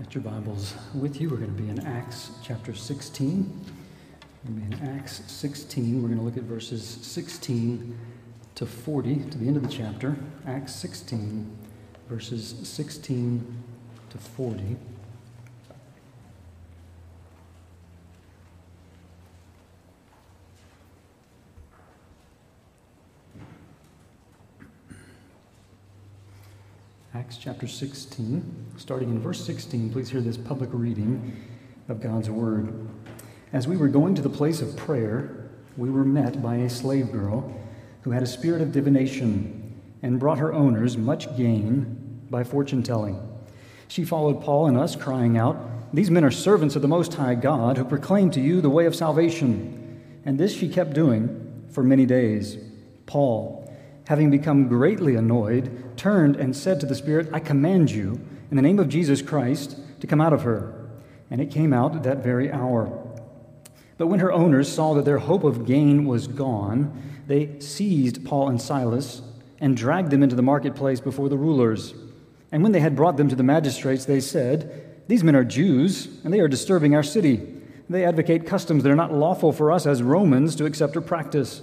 Get your Bibles with you. We're going to be in Acts chapter 16. We're going to be in Acts 16. We're going to look at verses 16 to 40 to the end of the chapter. Acts 16, verses 16 to 40. Chapter 16, starting in verse 16, please hear this public reading of God's Word. As we were going to the place of prayer, we were met by a slave girl who had a spirit of divination and brought her owners much gain by fortune telling. She followed Paul and us, crying out, These men are servants of the Most High God who proclaim to you the way of salvation. And this she kept doing for many days. Paul, having become greatly annoyed, turned and said to the Spirit, I command you, in the name of Jesus Christ, to come out of her. And it came out that very hour. But when her owners saw that their hope of gain was gone, they seized Paul and Silas and dragged them into the marketplace before the rulers. And when they had brought them to the magistrates, they said, These men are Jews, and they are disturbing our city. They advocate customs that are not lawful for us as Romans to accept or practice.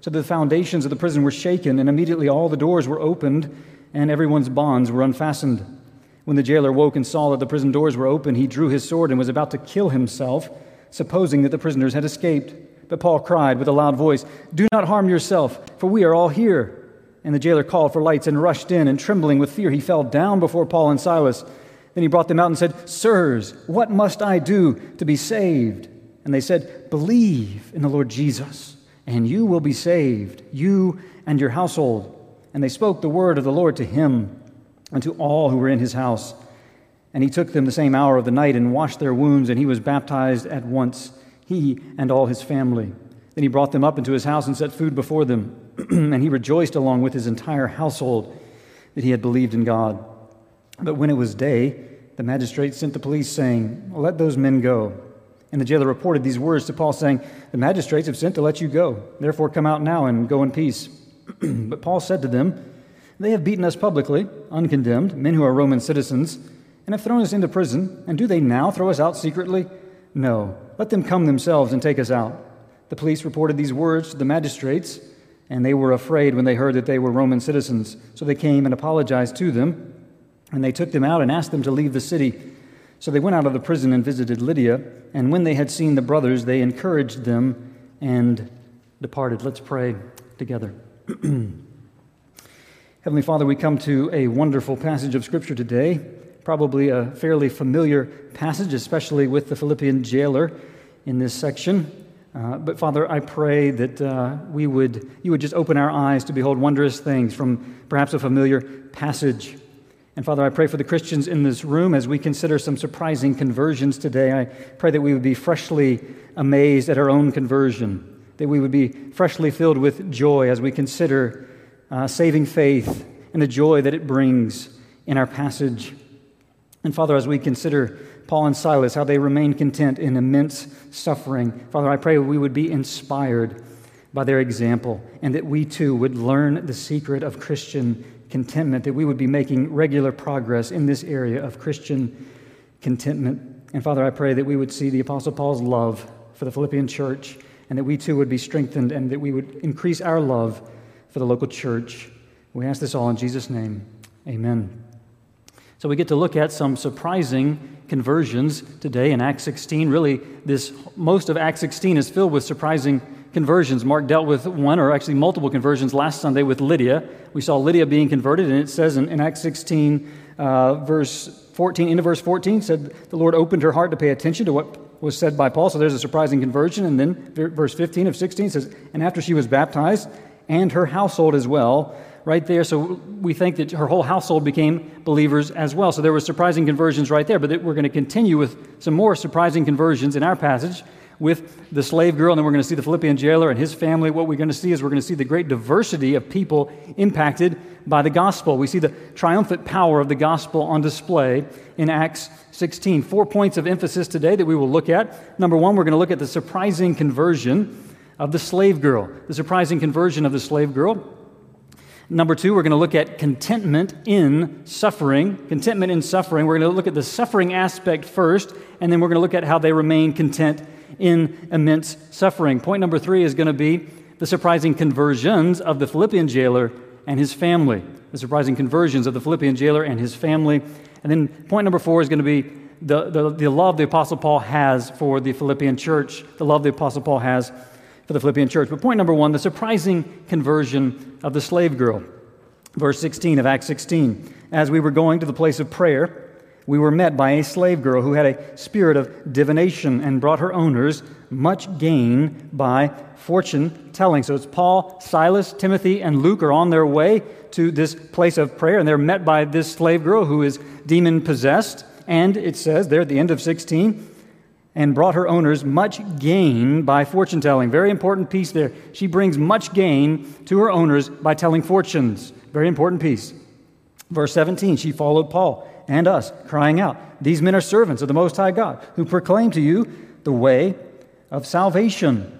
so that the foundations of the prison were shaken, and immediately all the doors were opened, and everyone's bonds were unfastened. When the jailer woke and saw that the prison doors were open, he drew his sword and was about to kill himself, supposing that the prisoners had escaped. But Paul cried with a loud voice, Do not harm yourself, for we are all here. And the jailer called for lights and rushed in, and trembling with fear, he fell down before Paul and Silas. Then he brought them out and said, Sirs, what must I do to be saved? And they said, Believe in the Lord Jesus and you will be saved, you and your household. And they spoke the word of the Lord to him and to all who were in his house. And he took them the same hour of the night and washed their wounds, and he was baptized at once, he and all his family. Then he brought them up into his house and set food before them, and he rejoiced along with his entire household that he had believed in God. But when it was day, the magistrate sent the police, saying, Let those men go. And the jailer reported these words to Paul, saying, The magistrates have sent to let you go. Therefore, come out now and go in peace. but Paul said to them, They have beaten us publicly, uncondemned, men who are Roman citizens, and have thrown us into prison. And do they now throw us out secretly? No. Let them come themselves and take us out. The police reported these words to the magistrates, and they were afraid when they heard that they were Roman citizens. So they came and apologized to them, and they took them out and asked them to leave the city. So they went out of the prison and visited Lydia, and when they had seen the brothers, they encouraged them and departed. Let's pray together. Heavenly Father, we come to a wonderful passage of Scripture today, probably a fairly familiar passage, especially with the Philippian jailer in this section. Uh, but Father, I pray that uh, we would, you would just open our eyes to behold wondrous things from perhaps a familiar passage. And Father, I pray for the Christians in this room as we consider some surprising conversions today. I pray that we would be freshly amazed at our own conversion, that we would be freshly filled with joy as we consider uh, saving faith and the joy that it brings in our passage. And Father, as we consider Paul and Silas, how they remained content in immense suffering, Father, I pray we would be inspired by their example and that we too would learn the secret of Christian contentment, that we would be making regular progress in this area of Christian contentment. And Father, I pray that we would see the Apostle Paul's love for the Philippian church and that we too would be strengthened and that we would increase our love for the local church. We ask this all in Jesus' name. Amen. So we get to look at some surprising conversions today in Acts 16. Really, this most of Acts 16 is filled with surprising conversions. Mark dealt with one or actually multiple conversions last Sunday with Lydia. We saw Lydia being converted, and it says in, in Acts 16, uh, verse 14, into verse 14, said the Lord opened her heart to pay attention to what was said by Paul. So there's a surprising conversion. And then verse 15 of 16 says, And after she was baptized, and her household as well, right there. So we think that her whole household became believers as well. So there were surprising conversions right there. But we're going to continue with some more surprising conversions in our passage with the slave girl, and then we're going to see the Philippian jailer and his family. What we're going to see is we're going to see the great diversity of people impacted by the gospel. We see the triumphant power of the gospel on display in Acts 16. Four points of emphasis today that we will look at. Number one, we're going to look at the surprising conversion of the slave girl. The surprising conversion of the slave girl. Number two, we're going to look at contentment in suffering. Contentment in suffering. We're going to look at the suffering aspect first, and then we're going to look at how they remain content in immense suffering. Point number three is going to be the surprising conversions of the Philippian jailer and his family. The surprising conversions of the Philippian jailer and his family. And then point number four is going to be the, the, the love the Apostle Paul has for the Philippian church, the love the Apostle Paul has for the Philippian church. But point number one, the surprising conversion of the slave girl. Verse 16 of Acts 16. As we were going to the place of prayer, we were met by a slave girl who had a spirit of divination and brought her owners much gain by fortune telling. So it's Paul, Silas, Timothy, and Luke are on their way to this place of prayer, and they're met by this slave girl who is demon possessed. And it says there at the end of 16, and brought her owners much gain by fortune telling. Very important piece there. She brings much gain to her owners by telling fortunes. Very important piece. Verse 17, she followed Paul and us, crying out, These men are servants of the Most High God, who proclaim to you the way of salvation.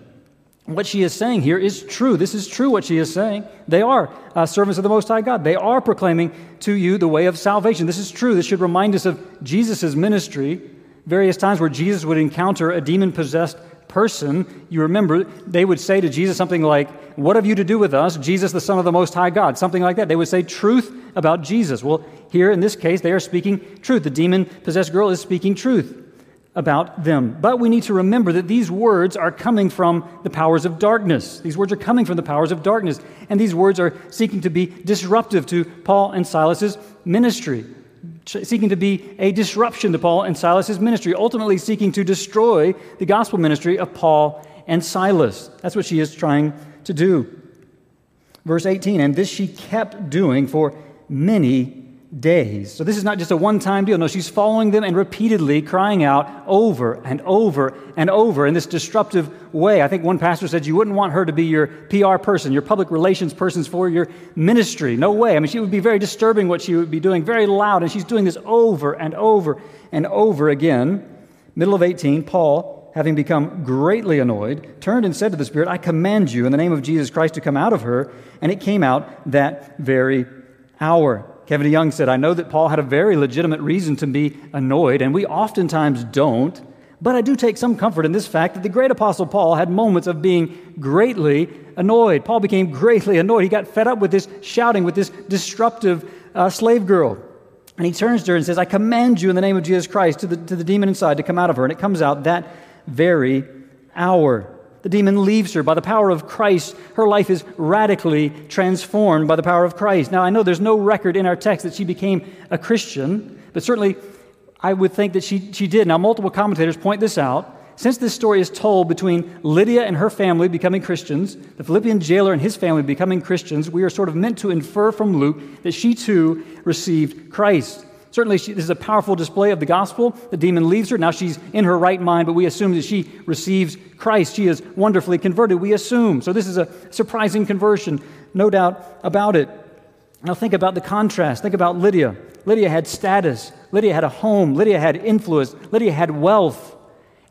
What she is saying here is true. This is true what she is saying. They are uh, servants of the Most High God. They are proclaiming to you the way of salvation. This is true. This should remind us of Jesus' ministry, various times where Jesus would encounter a demon possessed person, you remember they would say to Jesus something like, What have you to do with us, Jesus, the Son of the Most High God? Something like that. They would say truth about Jesus. Well, here in this case, they are speaking truth. The demon possessed girl is speaking truth about them. But we need to remember that these words are coming from the powers of darkness. These words are coming from the powers of darkness. And these words are seeking to be disruptive to Paul and Silas's ministry seeking to be a disruption to Paul and Silas's ministry, ultimately seeking to destroy the gospel ministry of Paul and Silas. That's what she is trying to do. Verse 18, and this she kept doing for many days. So this is not just a one time deal. No, she's following them and repeatedly crying out over and over and over in this disruptive way. I think one pastor said you wouldn't want her to be your PR person, your public relations person for your ministry. No way. I mean, she would be very disturbing what she would be doing, very loud. And she's doing this over and over and over again. Middle of 18, Paul, having become greatly annoyed, turned and said to the Spirit, I command you in the name of Jesus Christ to come out of her. And it came out that very hour. Kevin DeYoung said, I know that Paul had a very legitimate reason to be annoyed, and we oftentimes don't, but I do take some comfort in this fact that the great apostle Paul had moments of being greatly annoyed. Paul became greatly annoyed. He got fed up with this shouting, with this disruptive uh, slave girl. And he turns to her and says, I command you in the name of Jesus Christ to the, to the demon inside to come out of her. And it comes out that very hour. The demon leaves her. By the power of Christ, her life is radically transformed by the power of Christ. Now, I know there's no record in our text that she became a Christian, but certainly I would think that she, she did. Now, multiple commentators point this out. Since this story is told between Lydia and her family becoming Christians, the Philippian jailer and his family becoming Christians, we are sort of meant to infer from Luke that she too received Christ. Certainly, she, this is a powerful display of the gospel. The demon leaves her. Now she's in her right mind, but we assume that she receives Christ. She is wonderfully converted, we assume. So, this is a surprising conversion, no doubt about it. Now, think about the contrast. Think about Lydia. Lydia had status, Lydia had a home, Lydia had influence, Lydia had wealth.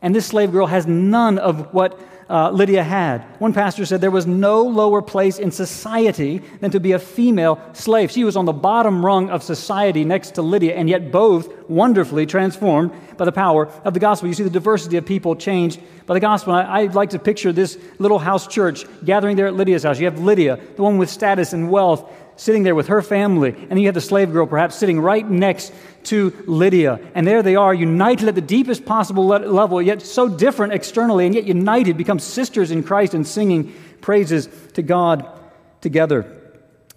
And this slave girl has none of what uh, Lydia had. One pastor said there was no lower place in society than to be a female slave. She was on the bottom rung of society next to Lydia, and yet both wonderfully transformed by the power of the gospel. You see the diversity of people changed by the gospel. I, I like to picture this little house church gathering there at Lydia's house. You have Lydia, the one with status and wealth, sitting there with her family, and you have the slave girl perhaps sitting right next to Lydia. And there they are, united at the deepest possible level, yet so different externally, and yet united, become sisters in Christ and singing praises to God together.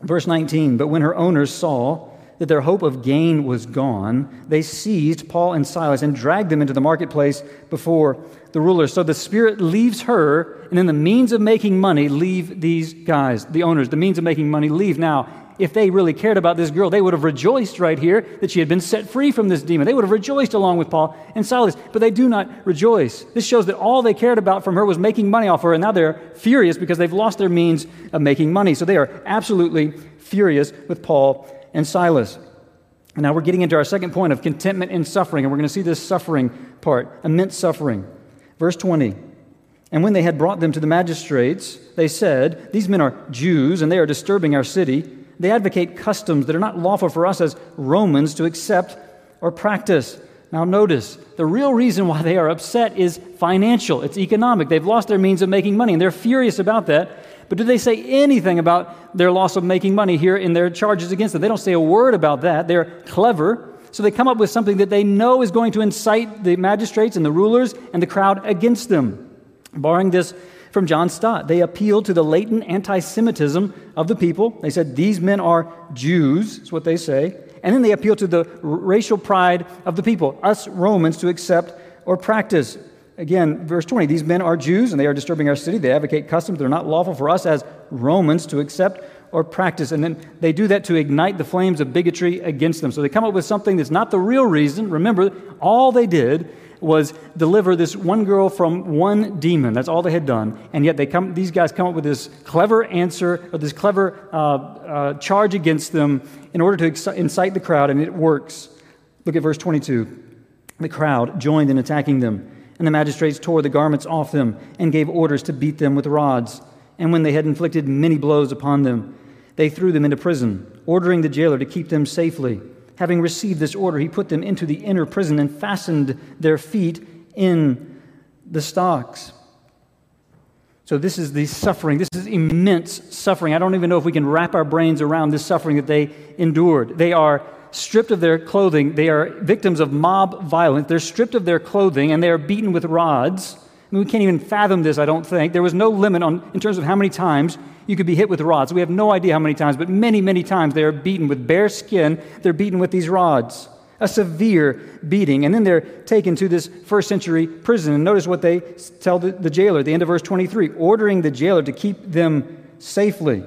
Verse 19 But when her owners saw that their hope of gain was gone, they seized Paul and Silas and dragged them into the marketplace before the rulers. So the Spirit leaves her, and then the means of making money leave these guys, the owners. The means of making money leave. Now, if they really cared about this girl, they would have rejoiced right here that she had been set free from this demon. They would have rejoiced along with Paul and Silas, but they do not rejoice. This shows that all they cared about from her was making money off her, and now they're furious because they've lost their means of making money. So they are absolutely furious with Paul and Silas. And now we're getting into our second point of contentment in suffering, and we're going to see this suffering part, immense suffering. Verse 20. And when they had brought them to the magistrates, they said, These men are Jews, and they are disturbing our city. They advocate customs that are not lawful for us as Romans to accept or practice. Now, notice, the real reason why they are upset is financial, it's economic. They've lost their means of making money, and they're furious about that. But do they say anything about their loss of making money here in their charges against them? They don't say a word about that. They're clever. So they come up with something that they know is going to incite the magistrates and the rulers and the crowd against them. Barring this from John Stott, they appealed to the latent anti Semitism of the people. They said, These men are Jews, is what they say. And then they appeal to the racial pride of the people, us Romans, to accept or practice. Again, verse 20 these men are Jews and they are disturbing our city. They advocate customs that are not lawful for us as Romans to accept or practice. And then they do that to ignite the flames of bigotry against them. So they come up with something that's not the real reason. Remember, all they did was deliver this one girl from one demon. That's all they had done. And yet they come, these guys come up with this clever answer, or this clever uh, uh, charge against them in order to incite the crowd, and it works. Look at verse 22. The crowd joined in attacking them, and the magistrates tore the garments off them and gave orders to beat them with rods. And when they had inflicted many blows upon them, they threw them into prison, ordering the jailer to keep them safely. Having received this order, he put them into the inner prison and fastened their feet in the stocks. So, this is the suffering. This is immense suffering. I don't even know if we can wrap our brains around this suffering that they endured. They are stripped of their clothing. They are victims of mob violence. They're stripped of their clothing and they are beaten with rods. I mean, we can't even fathom this, I don't think. There was no limit on, in terms of how many times you could be hit with rods. We have no idea how many times, but many, many times they are beaten with bare skin. They're beaten with these rods. A severe beating. And then they're taken to this first century prison. And notice what they tell the, the jailer at the end of verse 23 ordering the jailer to keep them safely.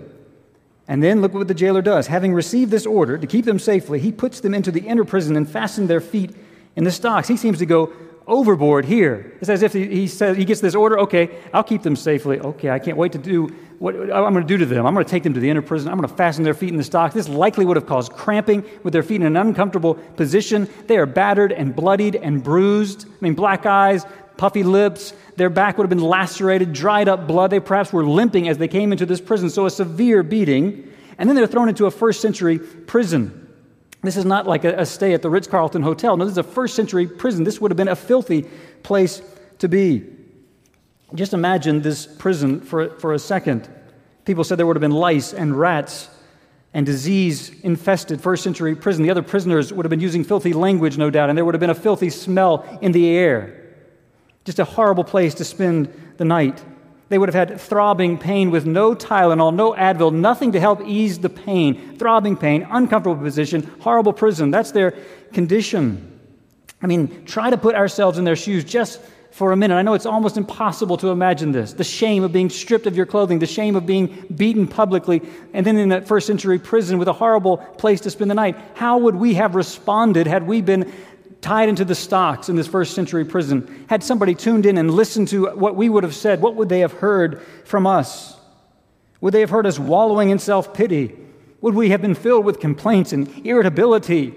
And then look what the jailer does. Having received this order to keep them safely, he puts them into the inner prison and fastens their feet in the stocks. He seems to go overboard here. It's as if he, he says he gets this order. Okay, I'll keep them safely. Okay, I can't wait to do what I'm going to do to them. I'm going to take them to the inner prison. I'm going to fasten their feet in the stocks. This likely would have caused cramping with their feet in an uncomfortable position. They are battered and bloodied and bruised. I mean, black eyes, puffy lips. Their back would have been lacerated, dried up blood. They perhaps were limping as they came into this prison. So a severe beating. And then they're thrown into a first century prison. This is not like a, a stay at the Ritz Carlton Hotel. No, this is a first century prison. This would have been a filthy place to be. Just imagine this prison for, for a second. People said there would have been lice and rats and disease infested first century prison. The other prisoners would have been using filthy language, no doubt, and there would have been a filthy smell in the air. Just a horrible place to spend the night. They would have had throbbing pain with no Tylenol, no Advil, nothing to help ease the pain. Throbbing pain, uncomfortable position, horrible prison. That's their condition. I mean, try to put ourselves in their shoes just for a minute. I know it's almost impossible to imagine this the shame of being stripped of your clothing, the shame of being beaten publicly, and then in that first century prison with a horrible place to spend the night. How would we have responded had we been tied into the stocks in this first century prison, had somebody tuned in and listened to what we would have said, what would they have heard from us? Would they have heard us wallowing in self pity? Would we have been filled with complaints and irritability?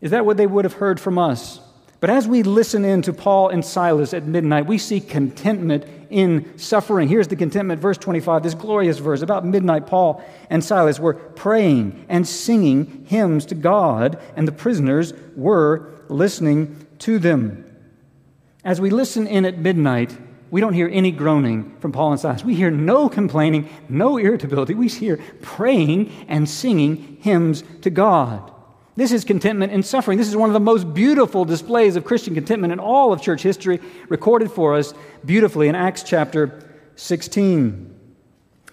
Is that what they would have heard from us? But as we listen in to Paul and Silas at midnight, we see contentment in suffering. Here's the contentment, verse 25, this glorious verse. About midnight, Paul and Silas were praying and singing hymns to God, and the prisoners were listening to them. As we listen in at midnight, we don't hear any groaning from Paul and Silas. We hear no complaining, no irritability. We hear praying and singing hymns to God. This is contentment in suffering. This is one of the most beautiful displays of Christian contentment in all of church history, recorded for us beautifully in Acts chapter 16.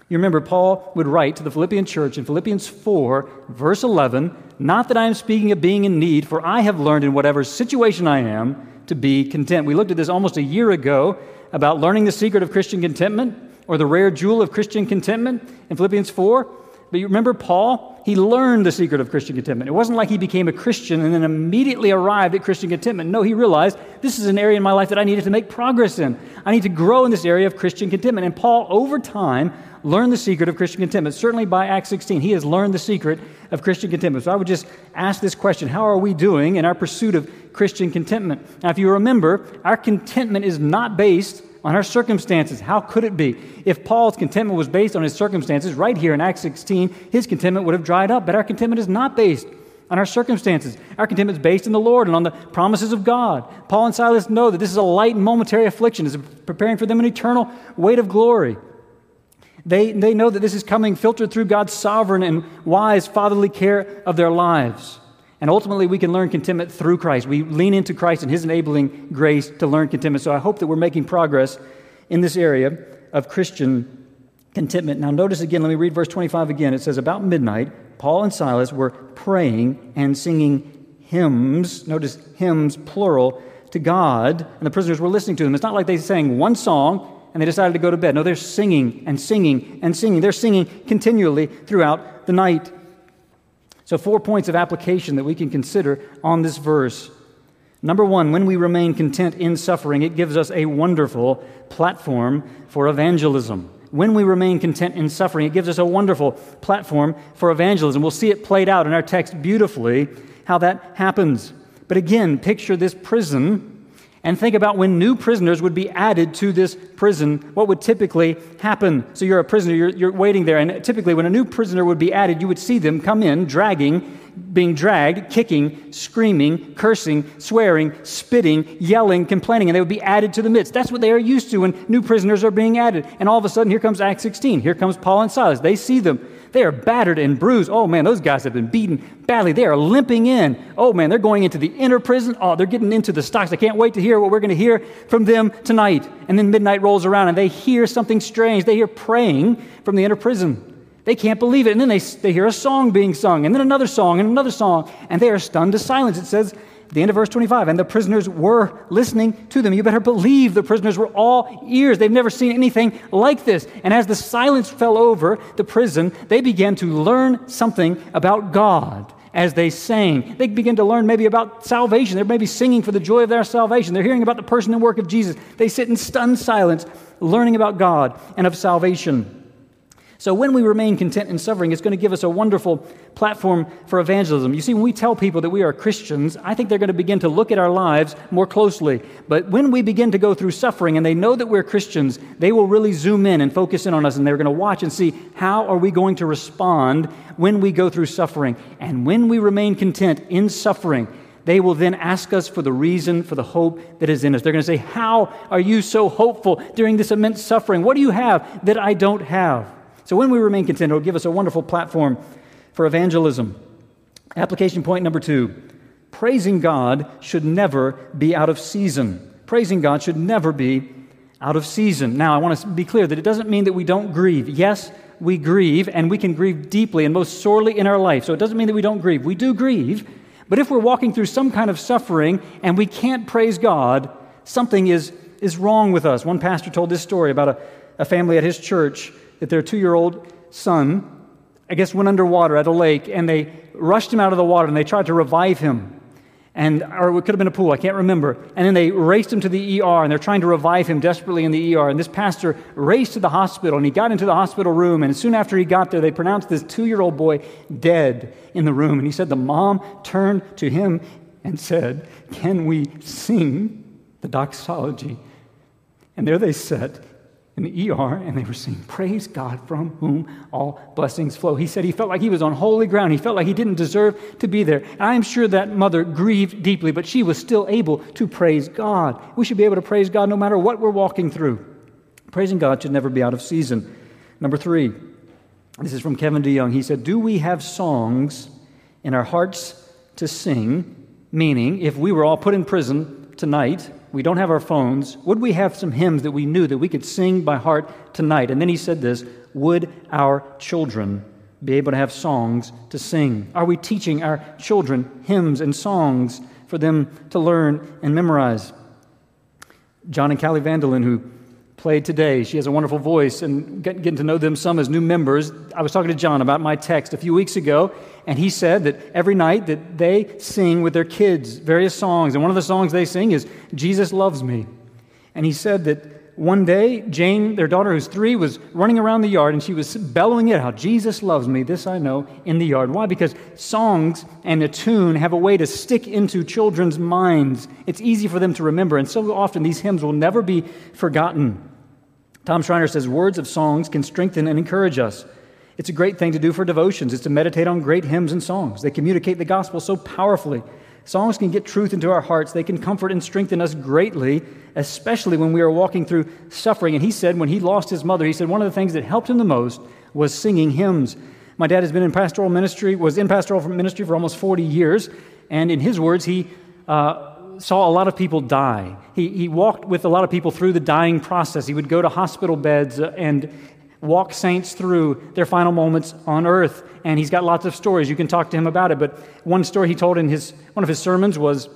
You remember, Paul would write to the Philippian church in Philippians 4, verse 11 Not that I am speaking of being in need, for I have learned in whatever situation I am to be content. We looked at this almost a year ago about learning the secret of Christian contentment or the rare jewel of Christian contentment in Philippians 4. But you remember Paul? He learned the secret of Christian contentment. It wasn't like he became a Christian and then immediately arrived at Christian contentment. No, he realized this is an area in my life that I needed to make progress in. I need to grow in this area of Christian contentment. And Paul, over time, learned the secret of Christian contentment. Certainly by Acts 16, he has learned the secret of Christian contentment. So I would just ask this question How are we doing in our pursuit of Christian contentment? Now, if you remember, our contentment is not based on our circumstances. How could it be? If Paul's contentment was based on his circumstances, right here in Acts 16, his contentment would have dried up. But our contentment is not based on our circumstances. Our contentment is based in the Lord and on the promises of God. Paul and Silas know that this is a light and momentary affliction, is preparing for them an eternal weight of glory. They, they know that this is coming filtered through God's sovereign and wise fatherly care of their lives. And ultimately, we can learn contentment through Christ. We lean into Christ and His enabling grace to learn contentment. So I hope that we're making progress in this area of Christian contentment. Now, notice again, let me read verse 25 again. It says, About midnight, Paul and Silas were praying and singing hymns, notice hymns, plural, to God, and the prisoners were listening to them. It's not like they sang one song and they decided to go to bed. No, they're singing and singing and singing. They're singing continually throughout the night. So, four points of application that we can consider on this verse. Number one, when we remain content in suffering, it gives us a wonderful platform for evangelism. When we remain content in suffering, it gives us a wonderful platform for evangelism. We'll see it played out in our text beautifully how that happens. But again, picture this prison and think about when new prisoners would be added to this prison, what would typically happen? So you're a prisoner, you're, you're, waiting there, and typically when a new prisoner would be added, you would see them come in dragging, being dragged, kicking, screaming, cursing, swearing, spitting, yelling, complaining, and they would be added to the midst. That's what they are used to when new prisoners are being added. And all of a sudden, here comes Acts 16. Here comes Paul and Silas. They see them. They are battered and bruised. Oh man, those guys have been beaten badly. They are limping in. Oh man, they're going into the inner prison. Oh, they're getting into the stocks. I can't wait to hear what we're going to hear from them tonight. And then midnight rolls around and they hear something strange. They hear praying from the inner prison. They can't believe it. And then they, they hear a song being sung, and then another song, and another song, and they are stunned to silence. It says the end of verse 25, and the prisoners were listening to them. You better believe the prisoners were all ears. They've never seen anything like this. And as the silence fell over the prison, they began to learn something about God as they sang. They began to learn maybe about salvation. They're maybe singing for the joy of their salvation. They're hearing about the person and work of Jesus. They sit in stunned silence, learning about God and of salvation. So, when we remain content in suffering, it's going to give us a wonderful platform for evangelism. You see, when we tell people that we are Christians, I think they're going to begin to look at our lives more closely. But when we begin to go through suffering and they know that we're Christians, they will really zoom in and focus in on us and they're going to watch and see how are we going to respond when we go through suffering. And when we remain content in suffering, they will then ask us for the reason for the hope that is in us. They're going to say, How are you so hopeful during this immense suffering? What do you have that I don't have? So when we remain content, it will give us a wonderful platform for evangelism. Application point number two praising God should never be out of season. Praising God should never be out of season. Now, I want to be clear that it doesn't mean that we don't grieve. Yes, we grieve, and we can grieve deeply and most sorely in our life. So it doesn't mean that we don't grieve. We do grieve, but if we're walking through some kind of suffering and we can't praise God, something is, is wrong with us. One pastor told this story about a, a family at his church that their two year old son, I guess, went underwater at a lake and they rushed him out of the water and they tried to revive him. And, or it could have been a pool, I can't remember. And then they raced him to the ER and they're trying to revive him desperately in the ER. And this pastor raced to the hospital and he got into the hospital room. And soon after he got there, they pronounced this two year old boy dead in the room. And he said the mom turned to him and said, Can we sing the doxology? And there they sat in the ER and they were saying, Praise God from whom all blessings flow. He said he felt like he was on holy ground. He felt like he didn't deserve to be there. And I'm sure that mother grieved deeply, but she was still able to praise God. We should be able to praise God no matter what we're walking through. Praising God should never be out of season. Number three, this is from Kevin DeYoung. He said, Do we have songs in our hearts to sing? Meaning, if we were all put in prison tonight, we don't have our phones. Would we have some hymns that we knew that we could sing by heart tonight? And then he said this Would our children be able to have songs to sing? Are we teaching our children hymns and songs for them to learn and memorize? John and Callie Vandelin, who played today. She has a wonderful voice, and getting to know them some as new members. I was talking to John about my text a few weeks ago, and he said that every night that they sing with their kids various songs, and one of the songs they sing is Jesus Loves Me. And he said that one day, Jane, their daughter who's three, was running around the yard and she was bellowing it out Jesus loves me, this I know, in the yard. Why? Because songs and a tune have a way to stick into children's minds. It's easy for them to remember, and so often these hymns will never be forgotten. Tom Schreiner says words of songs can strengthen and encourage us. It's a great thing to do for devotions, it's to meditate on great hymns and songs. They communicate the gospel so powerfully. Songs can get truth into our hearts. They can comfort and strengthen us greatly, especially when we are walking through suffering. And he said, when he lost his mother, he said one of the things that helped him the most was singing hymns. My dad has been in pastoral ministry, was in pastoral ministry for almost 40 years. And in his words, he uh, saw a lot of people die. He, he walked with a lot of people through the dying process. He would go to hospital beds uh, and walk saints through their final moments on earth. And he's got lots of stories. You can talk to him about it. But one story he told in his, one of his sermons was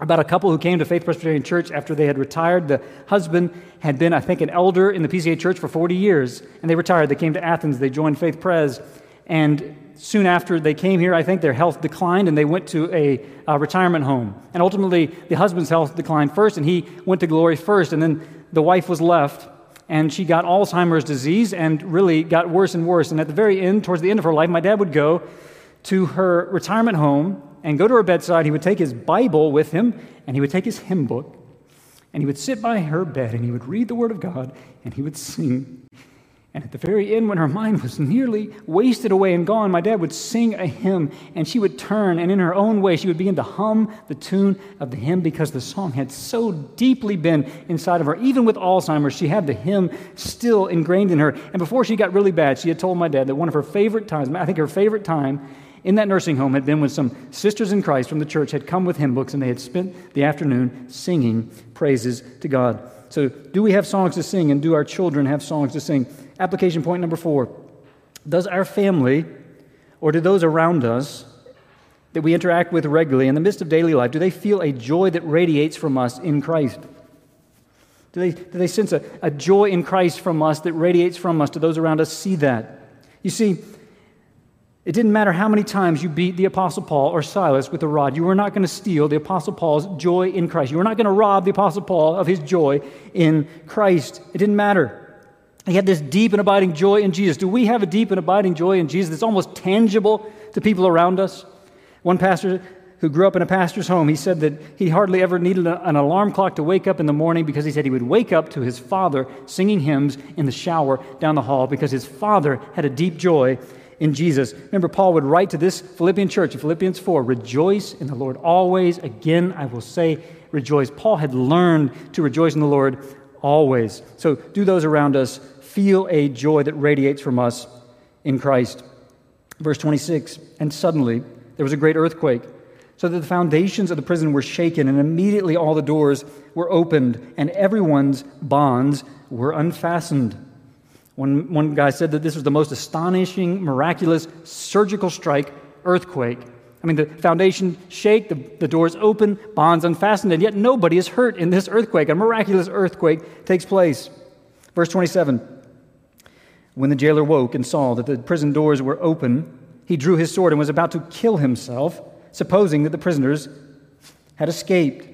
about a couple who came to Faith Presbyterian Church after they had retired. The husband had been, I think, an elder in the PCA church for 40 years, and they retired. They came to Athens. They joined Faith Pres. And soon after they came here, I think their health declined, and they went to a, a retirement home. And ultimately, the husband's health declined first, and he went to glory first, and then the wife was left and she got Alzheimer's disease and really got worse and worse. And at the very end, towards the end of her life, my dad would go to her retirement home and go to her bedside. He would take his Bible with him and he would take his hymn book and he would sit by her bed and he would read the Word of God and he would sing and at the very end, when her mind was nearly wasted away and gone, my dad would sing a hymn, and she would turn, and in her own way, she would begin to hum the tune of the hymn because the song had so deeply been inside of her. Even with Alzheimer's, she had the hymn still ingrained in her. And before she got really bad, she had told my dad that one of her favorite times, I think her favorite time in that nursing home, had been when some sisters in Christ from the church had come with hymn books and they had spent the afternoon singing praises to God. So, do we have songs to sing, and do our children have songs to sing? Application point number four Does our family or do those around us that we interact with regularly in the midst of daily life, do they feel a joy that radiates from us in Christ? Do they, do they sense a, a joy in Christ from us that radiates from us? Do those around us see that? You see, it didn't matter how many times you beat the Apostle Paul or Silas with a rod. You were not going to steal the Apostle Paul's joy in Christ. You were not going to rob the Apostle Paul of his joy in Christ. It didn't matter. He had this deep and abiding joy in Jesus. Do we have a deep and abiding joy in Jesus that's almost tangible to people around us? One pastor who grew up in a pastor's home, he said that he hardly ever needed an alarm clock to wake up in the morning because he said he would wake up to his father singing hymns in the shower down the hall because his father had a deep joy in Jesus. Remember, Paul would write to this Philippian church in Philippians 4 Rejoice in the Lord always. Again, I will say, rejoice. Paul had learned to rejoice in the Lord always. So, do those around us feel a joy that radiates from us in Christ. Verse 26 And suddenly there was a great earthquake, so that the foundations of the prison were shaken, and immediately all the doors were opened, and everyone's bonds were unfastened. One, one guy said that this was the most astonishing, miraculous, surgical strike earthquake. I mean, the foundation shake, the, the doors open, bonds unfastened, and yet nobody is hurt in this earthquake. A miraculous earthquake takes place. Verse 27 when the jailer woke and saw that the prison doors were open, he drew his sword and was about to kill himself, supposing that the prisoners had escaped.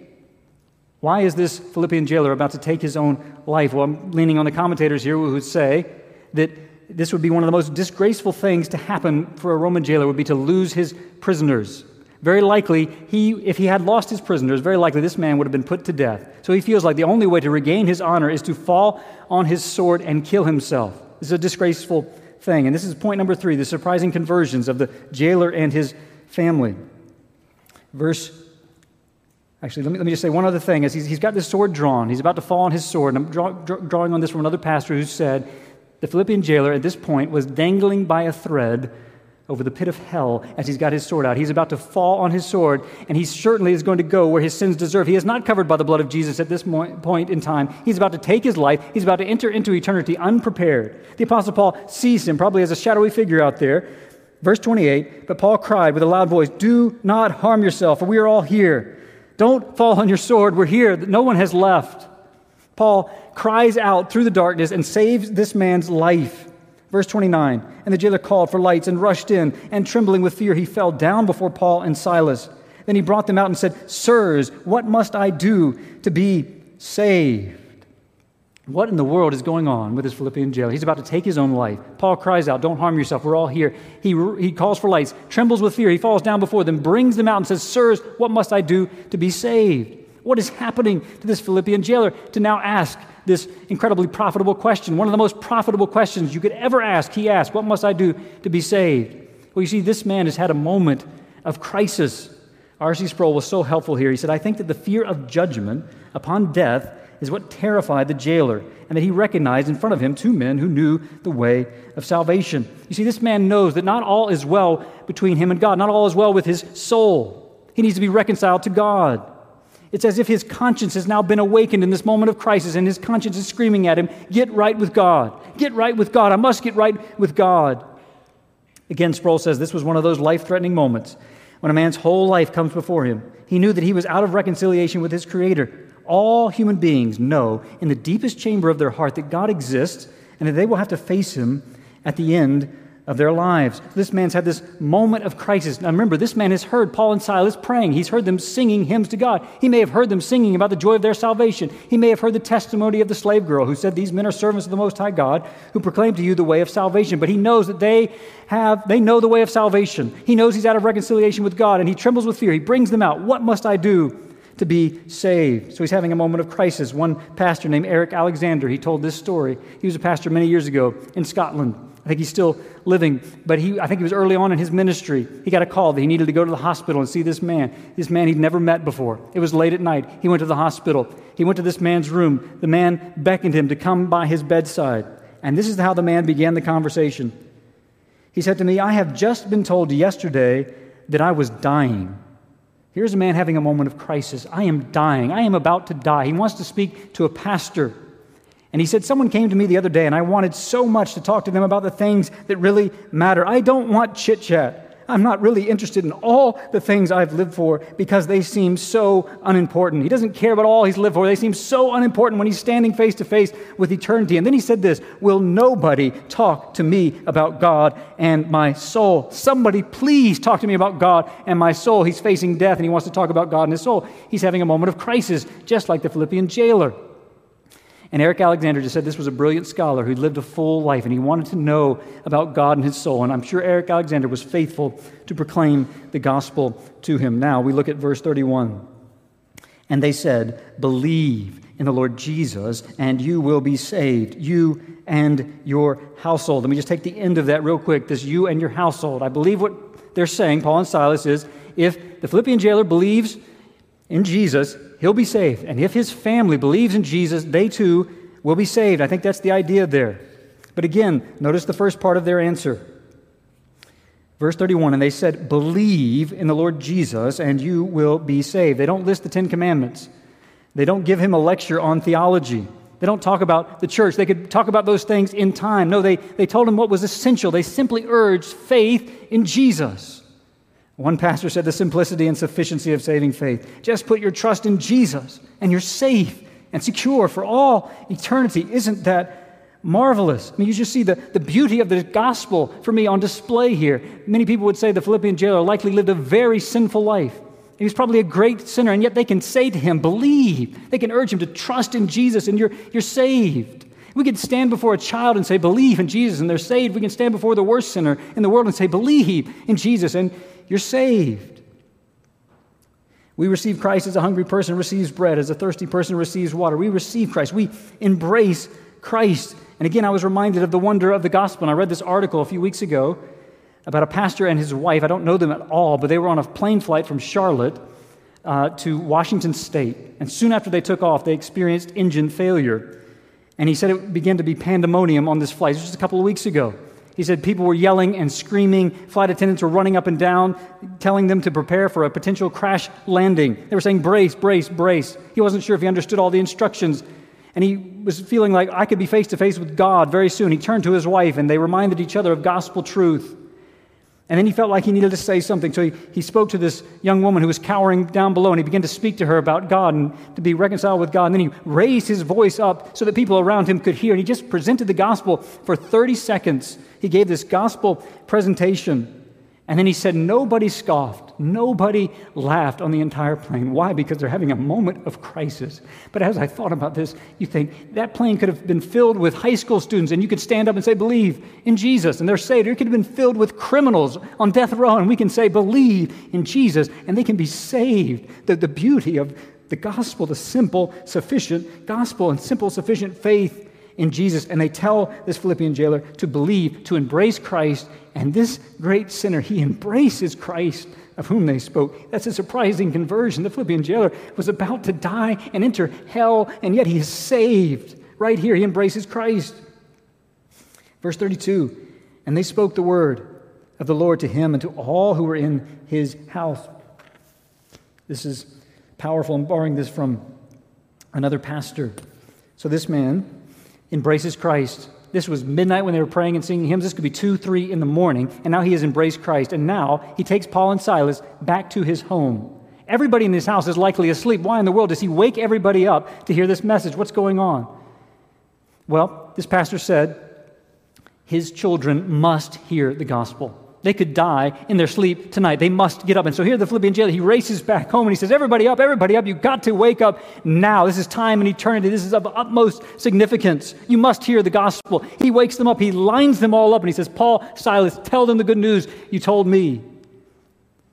Why is this Philippian jailer about to take his own life? Well, I'm leaning on the commentators here who would say that this would be one of the most disgraceful things to happen for a Roman jailer would be to lose his prisoners. Very likely, he, if he had lost his prisoners, very likely this man would have been put to death. So he feels like the only way to regain his honor is to fall on his sword and kill himself. This is a disgraceful thing. And this is point number three the surprising conversions of the jailer and his family. Verse Actually, let me, let me just say one other thing. As he's, he's got this sword drawn, he's about to fall on his sword. And I'm draw, draw, drawing on this from another pastor who said the Philippian jailer at this point was dangling by a thread over the pit of hell as he's got his sword out. He's about to fall on his sword, and he certainly is going to go where his sins deserve. He is not covered by the blood of Jesus at this point in time. He's about to take his life, he's about to enter into eternity unprepared. The Apostle Paul sees him, probably as a shadowy figure out there. Verse 28 But Paul cried with a loud voice, Do not harm yourself, for we are all here. Don't fall on your sword. We're here. No one has left. Paul cries out through the darkness and saves this man's life. Verse 29 And the jailer called for lights and rushed in, and trembling with fear, he fell down before Paul and Silas. Then he brought them out and said, Sirs, what must I do to be saved? What in the world is going on with this Philippian jailer? He's about to take his own life. Paul cries out, Don't harm yourself. We're all here. He, he calls for lights, trembles with fear. He falls down before them, brings them out, and says, Sirs, what must I do to be saved? What is happening to this Philippian jailer to now ask this incredibly profitable question? One of the most profitable questions you could ever ask. He asked, What must I do to be saved? Well, you see, this man has had a moment of crisis. R.C. Sproul was so helpful here. He said, I think that the fear of judgment upon death is what terrified the jailer, and that he recognized in front of him two men who knew the way of salvation. You see, this man knows that not all is well between him and God, not all is well with his soul. He needs to be reconciled to God. It's as if his conscience has now been awakened in this moment of crisis, and his conscience is screaming at him, Get right with God. Get right with God. I must get right with God. Again, Sproul says this was one of those life threatening moments when a man's whole life comes before him. He knew that he was out of reconciliation with his Creator. All human beings know in the deepest chamber of their heart that God exists and that they will have to face Him at the end of their lives. This man's had this moment of crisis. Now remember, this man has heard Paul and Silas praying. He's heard them singing hymns to God. He may have heard them singing about the joy of their salvation. He may have heard the testimony of the slave girl who said, These men are servants of the Most High God who proclaim to you the way of salvation. But he knows that they have, they know the way of salvation. He knows he's out of reconciliation with God and he trembles with fear. He brings them out. What must I do to be saved. So he's having a moment of crisis. One pastor named Eric Alexander, he told this story. He was a pastor many years ago in Scotland. I think he's still living, but he, I think he was early on in his ministry. He got a call that he needed to go to the hospital and see this man, this man he'd never met before. It was late at night. He went to the hospital. He went to this man's room. The man beckoned him to come by his bedside. And this is how the man began the conversation. He said to me, I have just been told yesterday that I was dying. Here's a man having a moment of crisis. I am dying. I am about to die. He wants to speak to a pastor. And he said, Someone came to me the other day, and I wanted so much to talk to them about the things that really matter. I don't want chit chat. I'm not really interested in all the things I've lived for because they seem so unimportant. He doesn't care about all he's lived for. They seem so unimportant when he's standing face to face with eternity. And then he said this Will nobody talk to me about God and my soul? Somebody, please talk to me about God and my soul. He's facing death and he wants to talk about God and his soul. He's having a moment of crisis, just like the Philippian jailer. And Eric Alexander just said this was a brilliant scholar who'd lived a full life and he wanted to know about God and his soul. And I'm sure Eric Alexander was faithful to proclaim the gospel to him. Now we look at verse 31. And they said, Believe in the Lord Jesus, and you will be saved, you and your household. Let me just take the end of that real quick this you and your household. I believe what they're saying, Paul and Silas, is if the Philippian jailer believes in Jesus, he'll be saved. And if his family believes in Jesus, they too will be saved. I think that's the idea there. But again, notice the first part of their answer. Verse 31 And they said, Believe in the Lord Jesus, and you will be saved. They don't list the Ten Commandments, they don't give him a lecture on theology. They don't talk about the church. They could talk about those things in time. No, they, they told him what was essential. They simply urged faith in Jesus. One pastor said the simplicity and sufficiency of saving faith. Just put your trust in Jesus and you're safe and secure for all eternity. Isn't that marvelous? I mean, you just see the, the beauty of the gospel for me on display here. Many people would say the Philippian jailer likely lived a very sinful life. He was probably a great sinner, and yet they can say to him, Believe. They can urge him to trust in Jesus, and you're, you're saved. We can stand before a child and say, Believe in Jesus, and they're saved. We can stand before the worst sinner in the world and say, Believe in Jesus, and you're saved. We receive Christ as a hungry person receives bread, as a thirsty person receives water. We receive Christ. We embrace Christ. And again, I was reminded of the wonder of the gospel. And I read this article a few weeks ago about a pastor and his wife. I don't know them at all, but they were on a plane flight from Charlotte uh, to Washington State. And soon after they took off, they experienced engine failure. And he said it began to be pandemonium on this flight. This was just a couple of weeks ago. He said people were yelling and screaming. Flight attendants were running up and down, telling them to prepare for a potential crash landing. They were saying, brace, brace, brace. He wasn't sure if he understood all the instructions. And he was feeling like I could be face to face with God very soon. He turned to his wife and they reminded each other of gospel truth. And then he felt like he needed to say something. So he, he spoke to this young woman who was cowering down below, and he began to speak to her about God and to be reconciled with God. And then he raised his voice up so that people around him could hear. And he just presented the gospel for 30 seconds. He gave this gospel presentation. And then he said, Nobody scoffed. Nobody laughed on the entire plane. Why? Because they're having a moment of crisis. But as I thought about this, you think that plane could have been filled with high school students, and you could stand up and say, Believe in Jesus, and they're saved. Or it could have been filled with criminals on death row, and we can say, Believe in Jesus, and they can be saved. The, the beauty of the gospel, the simple, sufficient gospel, and simple, sufficient faith in Jesus, and they tell this Philippian jailer to believe, to embrace Christ, and this great sinner, he embraces Christ of whom they spoke. That's a surprising conversion. The Philippian jailer was about to die and enter hell, and yet he is saved. Right here, he embraces Christ. Verse 32 And they spoke the word of the Lord to him and to all who were in his house. This is powerful. I'm borrowing this from another pastor. So this man embraces Christ. This was midnight when they were praying and singing hymns. This could be two, three in the morning. And now he has embraced Christ. And now he takes Paul and Silas back to his home. Everybody in this house is likely asleep. Why in the world does he wake everybody up to hear this message? What's going on? Well, this pastor said his children must hear the gospel. They could die in their sleep tonight. They must get up. And so here, the Philippian jailer, he races back home and he says, Everybody up, everybody up. You've got to wake up now. This is time and eternity. This is of utmost significance. You must hear the gospel. He wakes them up. He lines them all up and he says, Paul, Silas, tell them the good news you told me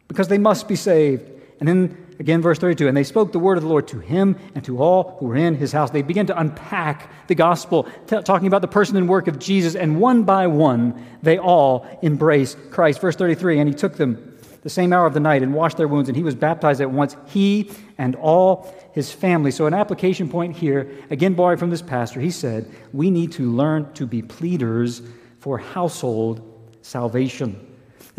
because they must be saved. And then Again, verse 32 And they spoke the word of the Lord to him and to all who were in his house. They began to unpack the gospel, t- talking about the person and work of Jesus, and one by one, they all embraced Christ. Verse 33 And he took them the same hour of the night and washed their wounds, and he was baptized at once, he and all his family. So, an application point here, again, borrowed from this pastor, he said, We need to learn to be pleaders for household salvation.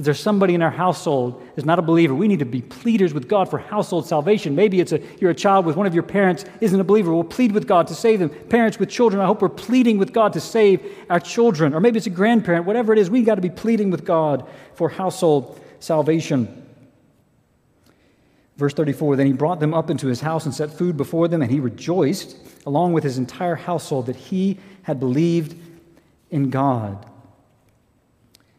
If there's somebody in our household that's not a believer, we need to be pleaders with God for household salvation. Maybe it's a, you're a child with one of your parents isn't a believer. We'll plead with God to save them. Parents with children, I hope we're pleading with God to save our children. Or maybe it's a grandparent, whatever it is, we've got to be pleading with God for household salvation. Verse 34 Then he brought them up into his house and set food before them, and he rejoiced, along with his entire household, that he had believed in God.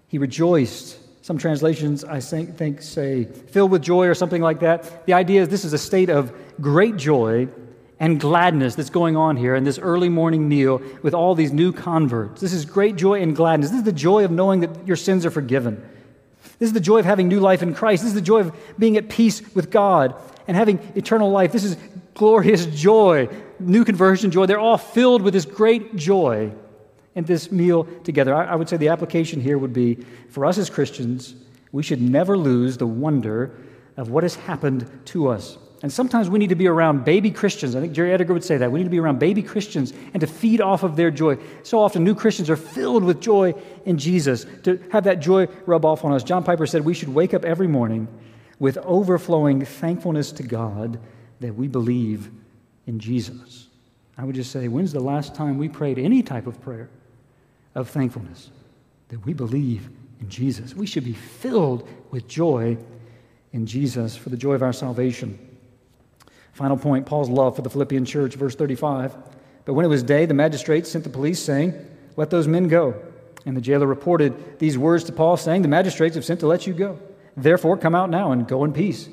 He rejoiced some translations, I think, say filled with joy or something like that. The idea is this is a state of great joy and gladness that's going on here in this early morning meal with all these new converts. This is great joy and gladness. This is the joy of knowing that your sins are forgiven. This is the joy of having new life in Christ. This is the joy of being at peace with God and having eternal life. This is glorious joy, new conversion joy. They're all filled with this great joy and this meal together. I, I would say the application here would be for us as Christians, we should never lose the wonder of what has happened to us. And sometimes we need to be around baby Christians. I think Jerry Edgar would say that. We need to be around baby Christians and to feed off of their joy. So often, new Christians are filled with joy in Jesus, to have that joy rub off on us. John Piper said we should wake up every morning with overflowing thankfulness to God that we believe in Jesus. I would just say, when's the last time we prayed any type of prayer of thankfulness that we believe in Jesus. We should be filled with joy in Jesus for the joy of our salvation. Final point Paul's love for the Philippian church, verse 35. But when it was day, the magistrates sent the police, saying, Let those men go. And the jailer reported these words to Paul, saying, The magistrates have sent to let you go. Therefore, come out now and go in peace.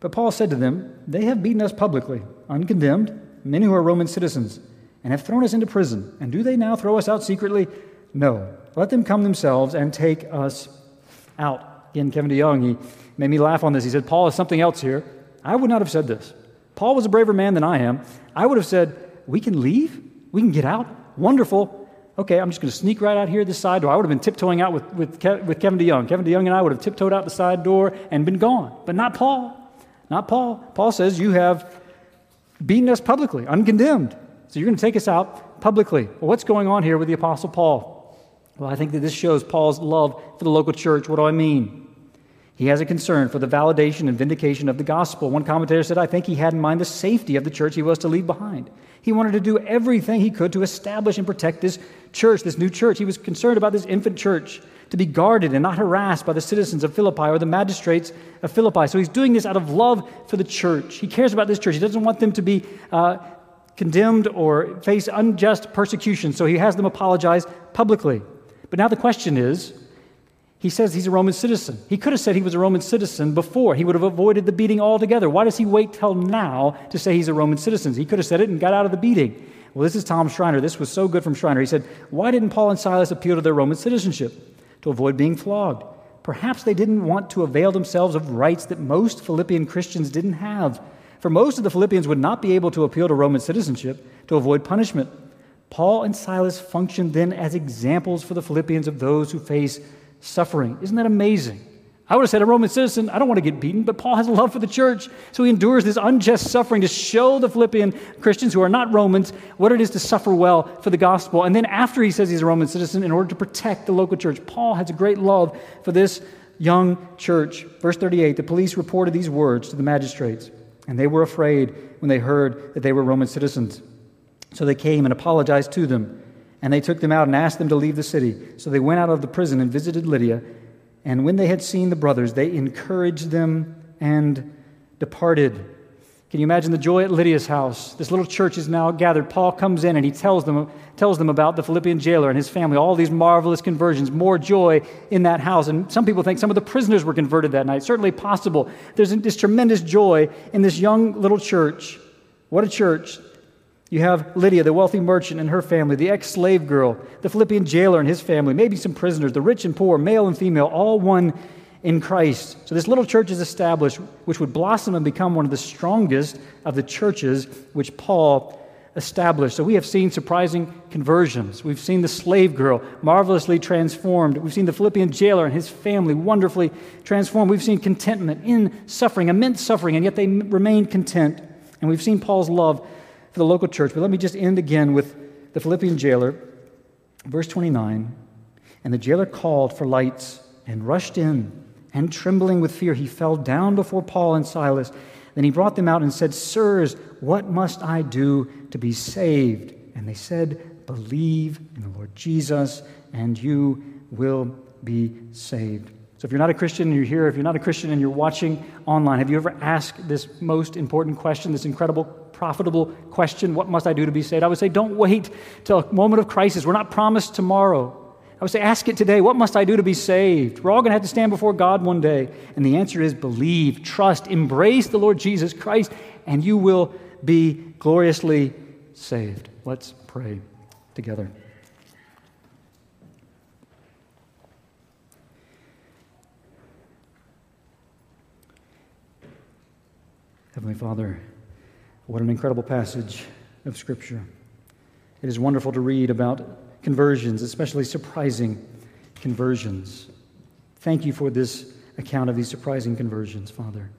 But Paul said to them, They have beaten us publicly, uncondemned, men who are Roman citizens and have thrown us into prison. And do they now throw us out secretly? No. Let them come themselves and take us out. Again, Kevin DeYoung, he made me laugh on this. He said, Paul is something else here. I would not have said this. Paul was a braver man than I am. I would have said, We can leave? We can get out? Wonderful. Okay, I'm just going to sneak right out here this side door. I would have been tiptoeing out with, with, Ke- with Kevin DeYoung. Kevin DeYoung and I would have tiptoed out the side door and been gone. But not Paul. Not Paul. Paul says, You have beaten us publicly, uncondemned. So you're going to take us out publicly. Well, what's going on here with the Apostle Paul? Well, I think that this shows Paul's love for the local church. What do I mean? He has a concern for the validation and vindication of the gospel. One commentator said, I think he had in mind the safety of the church he was to leave behind. He wanted to do everything he could to establish and protect this church, this new church. He was concerned about this infant church to be guarded and not harassed by the citizens of Philippi or the magistrates of Philippi. So he's doing this out of love for the church. He cares about this church. He doesn't want them to be uh, condemned or face unjust persecution. So he has them apologize publicly. But now the question is, he says he's a Roman citizen. He could have said he was a Roman citizen before. He would have avoided the beating altogether. Why does he wait till now to say he's a Roman citizen? He could have said it and got out of the beating. Well, this is Tom Schreiner. This was so good from Schreiner. He said, Why didn't Paul and Silas appeal to their Roman citizenship? To avoid being flogged. Perhaps they didn't want to avail themselves of rights that most Philippian Christians didn't have. For most of the Philippians would not be able to appeal to Roman citizenship to avoid punishment. Paul and Silas functioned then as examples for the Philippians of those who face suffering. Isn't that amazing? I would have said, a Roman citizen, I don't want to get beaten, but Paul has a love for the church. So he endures this unjust suffering to show the Philippian Christians who are not Romans what it is to suffer well for the gospel. And then after he says he's a Roman citizen, in order to protect the local church, Paul has a great love for this young church. Verse 38 the police reported these words to the magistrates, and they were afraid when they heard that they were Roman citizens. So they came and apologized to them. And they took them out and asked them to leave the city. So they went out of the prison and visited Lydia. And when they had seen the brothers, they encouraged them and departed. Can you imagine the joy at Lydia's house? This little church is now gathered. Paul comes in and he tells them, tells them about the Philippian jailer and his family, all these marvelous conversions, more joy in that house. And some people think some of the prisoners were converted that night. Certainly possible. There's this tremendous joy in this young little church. What a church. You have Lydia, the wealthy merchant, and her family, the ex slave girl, the Philippian jailer and his family, maybe some prisoners, the rich and poor, male and female, all one in Christ. So this little church is established, which would blossom and become one of the strongest of the churches which Paul established. So we have seen surprising conversions. We've seen the slave girl marvelously transformed. We've seen the Philippian jailer and his family wonderfully transformed. We've seen contentment in suffering, immense suffering, and yet they remained content. And we've seen Paul's love for the local church. But let me just end again with the Philippian jailer, verse 29. And the jailer called for lights and rushed in, and trembling with fear, he fell down before Paul and Silas. Then he brought them out and said, Sirs, what must I do to be saved? And they said, Believe in the Lord Jesus, and you will be saved. So if you're not a Christian and you're here, if you're not a Christian and you're watching online, have you ever asked this most important question, this incredible profitable question what must I do to be saved? I would say, don't wait till a moment of crisis. We're not promised tomorrow. I would say, ask it today. What must I do to be saved? We're all going to have to stand before God one day. And the answer is believe, trust, embrace the Lord Jesus Christ, and you will be gloriously saved. Let's pray together. Heavenly Father, what an incredible passage of Scripture. It is wonderful to read about conversions, especially surprising conversions. Thank you for this account of these surprising conversions, Father.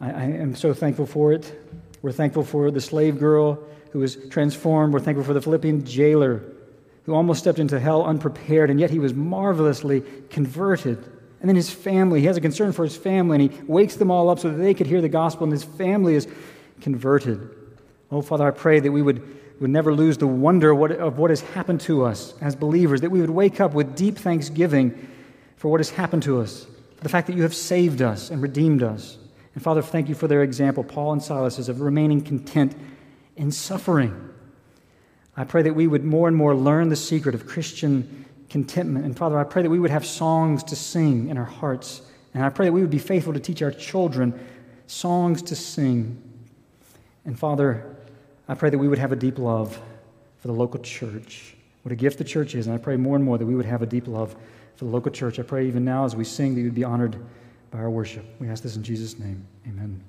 I, I, am so thankful for it. We're thankful for the slave girl who was transformed. We're thankful for the Philippian jailer who almost stepped into hell unprepared, and yet he was marvelously converted. And then his family, he has a concern for his family, and he wakes them all up so that they could hear the gospel, and his family is converted. Oh, Father, I pray that we would, would never lose the wonder of what, of what has happened to us as believers, that we would wake up with deep thanksgiving for what has happened to us, for the fact that you have saved us and redeemed us. And Father, thank you for their example, Paul and Silas, of remaining content in suffering. I pray that we would more and more learn the secret of Christian contentment. And Father, I pray that we would have songs to sing in our hearts. And I pray that we would be faithful to teach our children songs to sing and Father, I pray that we would have a deep love for the local church. What a gift the church is. And I pray more and more that we would have a deep love for the local church. I pray even now as we sing that you would be honored by our worship. We ask this in Jesus' name. Amen.